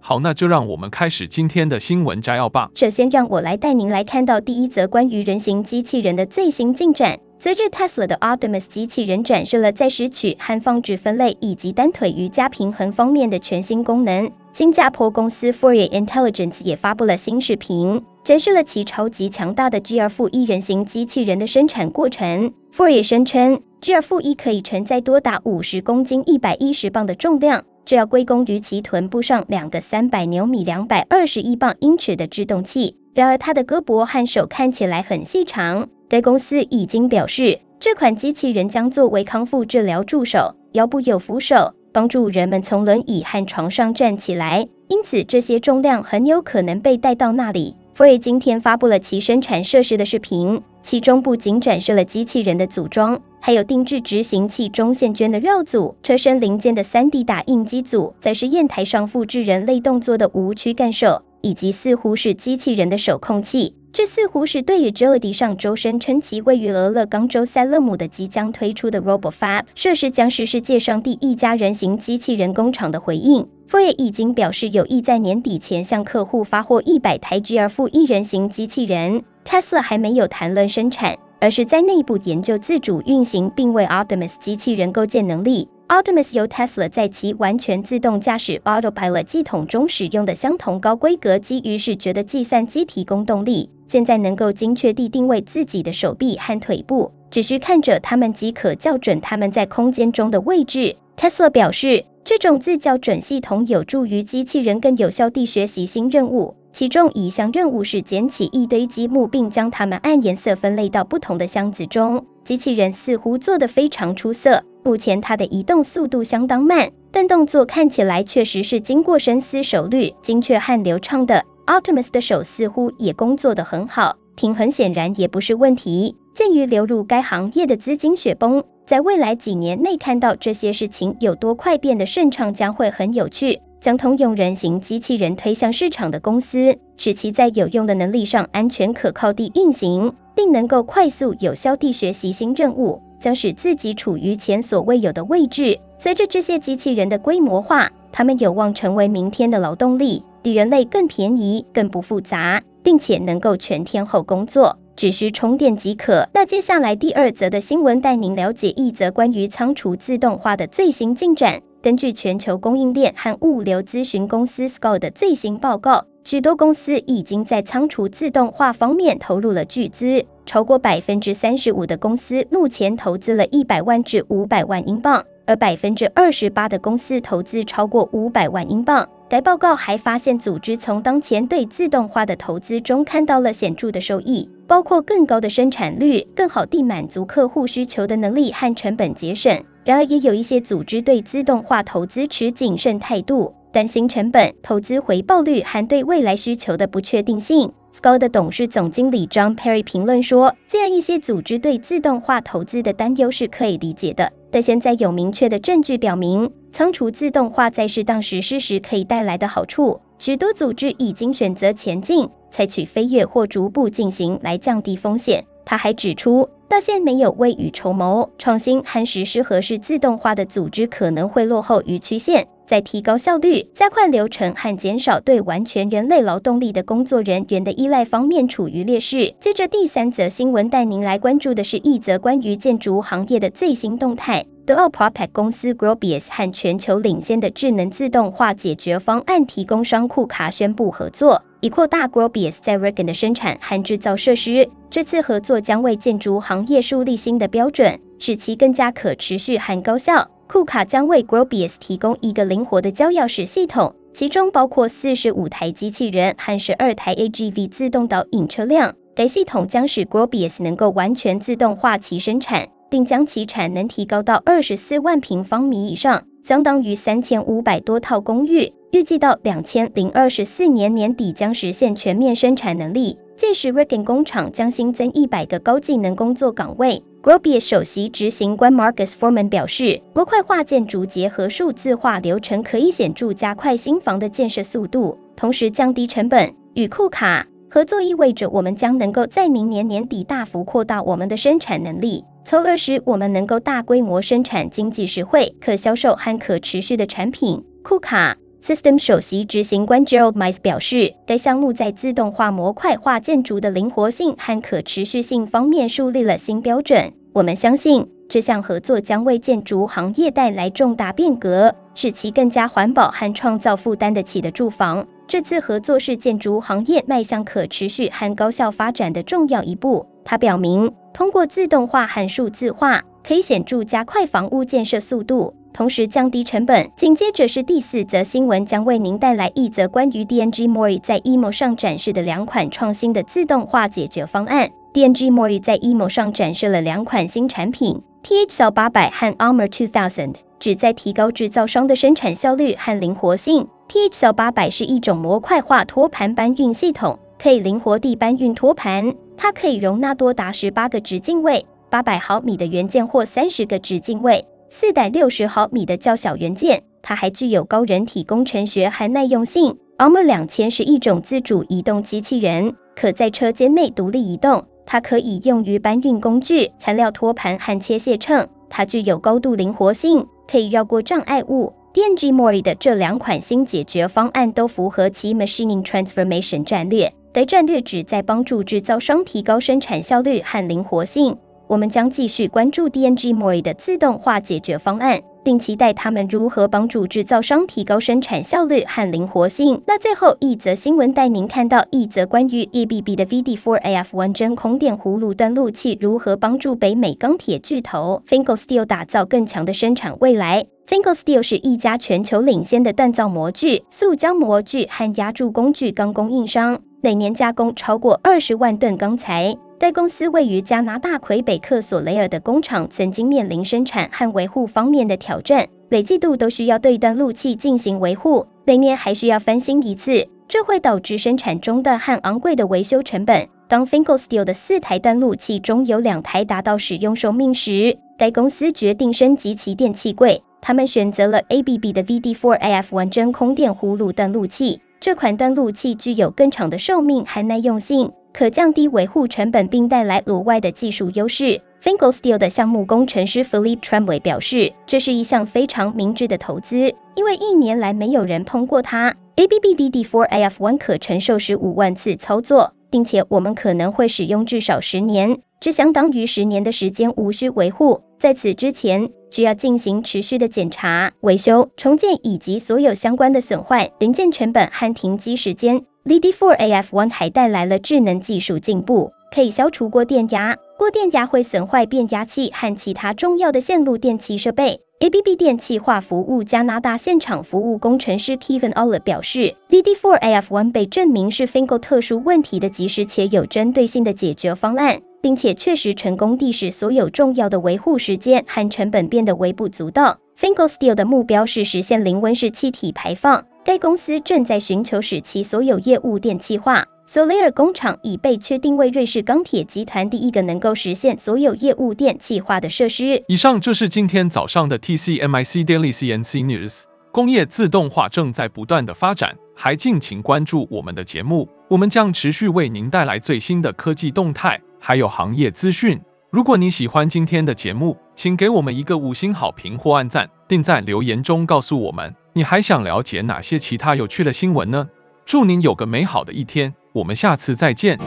好，那就让我们开始今天的新闻摘要吧。首先，让我来带您来看到第一则关于人形机器人的最新进展。随着 Tesla 的 Optimus 机器人展示了在拾取和放置分类以及单腿瑜伽平衡方面的全新功能，新加坡公司 Fourie Intelligence 也发布了新视频，展示了其超级强大的 GR-1 人形机器人的生产过程。Fourier 声称，GR-1 可以承载多达五十公斤、一百一十磅的重量。这要归功于其臀部上两个三百牛米、两百二十一磅英尺的制动器。然而，它的胳膊和手看起来很细长。该公司已经表示，这款机器人将作为康复治疗助手，腰部有扶手，帮助人们从轮椅和床上站起来。因此，这些重量很有可能被带到那里。为今天发布了其生产设施的视频，其中不仅展示了机器人的组装。还有定制执行器中线圈的绕组、车身零件的 3D 打印机组，在试验台上复制人类动作的无躯干手，以及似乎是机器人的手控器。这似乎是对于 Agility 上周声称其位于俄勒冈州塞勒姆的即将推出的 RoboFab 设施将是世界上第一家人形机器人工厂的回应。for it 已经表示有意在年底前向客户发货一百台 GR-1 人形机器人。Tesla 还没有谈论生产。而是在内部研究自主运行，并为 Optimus 机器人构建能力。Optimus 由 Tesla 在其完全自动驾驶 Autopilot 系统中使用的相同高规格基于视觉的计算机提供动力，现在能够精确地定位自己的手臂和腿部，只需看着它们即可校准它们在空间中的位置。Tesla 表示，这种自校准系统有助于机器人更有效地学习新任务。其中一项任务是捡起一堆积木，并将它们按颜色分类到不同的箱子中。机器人似乎做得非常出色。目前它的移动速度相当慢，但动作看起来确实是经过深思熟虑、精确和流畅的。Optimus 的手似乎也工作得很好，平衡显然也不是问题。鉴于流入该行业的资金雪崩，在未来几年内看到这些事情有多快变得顺畅，将会很有趣。将通用人形机器人推向市场的公司，使其在有用的能力上安全可靠地运行，并能够快速有效地学习新任务，将使自己处于前所未有的位置。随着这些机器人的规模化，它们有望成为明天的劳动力，比人类更便宜、更不复杂，并且能够全天候工作，只需充电即可。那接下来第二则的新闻带您了解一则关于仓储自动化的最新进展。根据全球供应链和物流咨询公司 Scout 的最新报告，许多公司已经在仓储自动化方面投入了巨资。超过百分之三十五的公司目前投资了一百万至五百万英镑，而百分之二十八的公司投资超过五百万英镑。该报告还发现，组织从当前对自动化的投资中看到了显著的收益，包括更高的生产率、更好地满足客户需求的能力和成本节省。然而，也有一些组织对自动化投资持谨慎态度，担心成本、投资回报率和对未来需求的不确定性。Scout 的董事总经理 John Perry 评论说：“这样一些组织对自动化投资的担忧是可以理解的，但现在有明确的证据表明，仓储自动化在适当实施时可以带来的好处。许多组织已经选择前进，采取飞跃或逐步进行来降低风险。”他还指出，那些没有未雨绸缪、创新和实施合适自动化的组织可能会落后于曲线，在提高效率、加快流程和减少对完全人类劳动力的工作人员的依赖方面处于劣势。接着，第三则新闻带您来关注的是一则关于建筑行业的最新动态。德奥 p r o p e c 公司 Gropius 和全球领先的智能自动化解决方案提供商库卡宣布合作。以扩大 Gropius 在 Regen 的生产和制造设施。这次合作将为建筑行行业树立新的标准，使其更加可持续和高效。库卡将为 Grobius 提供一个灵活的交钥匙系统，其中包括四十五台机器人和十二台 AGV 自动导引车辆。该系统将使 Grobius 能够完全自动化其生产，并将其产能提高到二十四万平方米以上，相当于三千五百多套公寓。预计到两千零二十四年年底将实现全面生产能力。届时，Riken 工厂将新增一百个高技能工作岗位。Grobius 首席执行官 Marcus Foreman 表示，模块化建筑结合数字化流程，可以显著加快新房的建设速度，同时降低成本。与库卡合作意味着我们将能够在明年年底大幅扩大我们的生产能力，从而使我们能够大规模生产经济实惠、可销售和可持续的产品。库卡。System 首席执行官 Gerald Mize 表示，该项目在自动化模块化建筑的灵活性和可持续性方面树立了新标准。我们相信，这项合作将为建筑行业带来重大变革，使其更加环保和创造负担得起的住房。这次合作是建筑行业迈向可持续和高效发展的重要一步。他表明，通过自动化和数字化，可以显著加快房屋建设速度。同时降低成本。紧接着是第四则新闻，将为您带来一则关于 DNG Mori 在 EMO 上展示的两款创新的自动化解决方案。DNG Mori 在 EMO 上展示了两款新产品：THL 八百和 Armor Two Thousand，旨在提高制造商的生产效率和灵活性。THL 八百是一种模块化托盘搬运系统，可以灵活地搬运托盘，它可以容纳多达十八个直径位、八百毫米的元件或三十个直径位。四百六十毫米的较小元件，它还具有高人体工程学和耐用性。Armor 两千是一种自主移动机器人，可在车间内独立移动。它可以用于搬运工具、材料托盘和切卸秤。它具有高度灵活性，可以绕过障碍物。DNG Mori 的这两款新解决方案都符合其 Machining Transformation 战略。该战略旨在帮助制造商提高生产效率和灵活性。我们将继续关注 DNG Mori 的自动化解决方案，并期待他们如何帮助制造商提高生产效率和灵活性。那最后一则新闻带您看到一则关于 EBB 的 VD4AF1 真空电葫芦断路器如何帮助北美钢铁巨头 Finkl Steel 打造更强的生产未来。Finkl Steel 是一家全球领先的锻造模具、塑胶模具和压铸工具钢供应商，每年加工超过二十万吨钢材。该公司位于加拿大魁北克索雷尔的工厂曾经面临生产和维护方面的挑战，每季度都需要对断路器进行维护，每年还需要翻新一次，这会导致生产中的和昂贵的维修成本。当 Finkl Steel 的四台断路器中有两台达到使用寿命时，该公司决定升级其电气柜，他们选择了 ABB 的 VD4AF1 真空电葫芦断路器。这款断路器具有更长的寿命和耐用性。可降低维护成本，并带来额外的技术优势。Finkl Steel 的项目工程师 Philippe Tremblay 表示，这是一项非常明智的投资，因为一年来没有人碰过它。ABB DD4 AF1 可承受十五万次操作，并且我们可能会使用至少十年，这相当于十年的时间无需维护。在此之前，需要进行持续的检查、维修、重建以及所有相关的损坏、零件成本和停机时间。VD4AF1 还带来了智能技术进步，可以消除过电压。过电压会损坏变压器和其他重要的线路电气设备。ABB 电气化服务加拿大现场服务工程师 Kevin Olive 表示，VD4AF1 被证明是 Finkl 特殊问题的及时且有针对性的解决方案，并且确实成功地使所有重要的维护时间和成本变得微不足道。Finkl Steel 的目标是实现零温室气体排放。该公司正在寻求使其所有业务电气化。索雷尔工厂已被确定为瑞士钢铁集团第一个能够实现所有业务电气化的设施。以上就是今天早上的 TCMIC Daily CNC News。工业自动化正在不断的发展，还敬请关注我们的节目，我们将持续为您带来最新的科技动态，还有行业资讯。如果你喜欢今天的节目，请给我们一个五星好评或按赞，并在留言中告诉我们。你还想了解哪些其他有趣的新闻呢？祝您有个美好的一天，我们下次再见。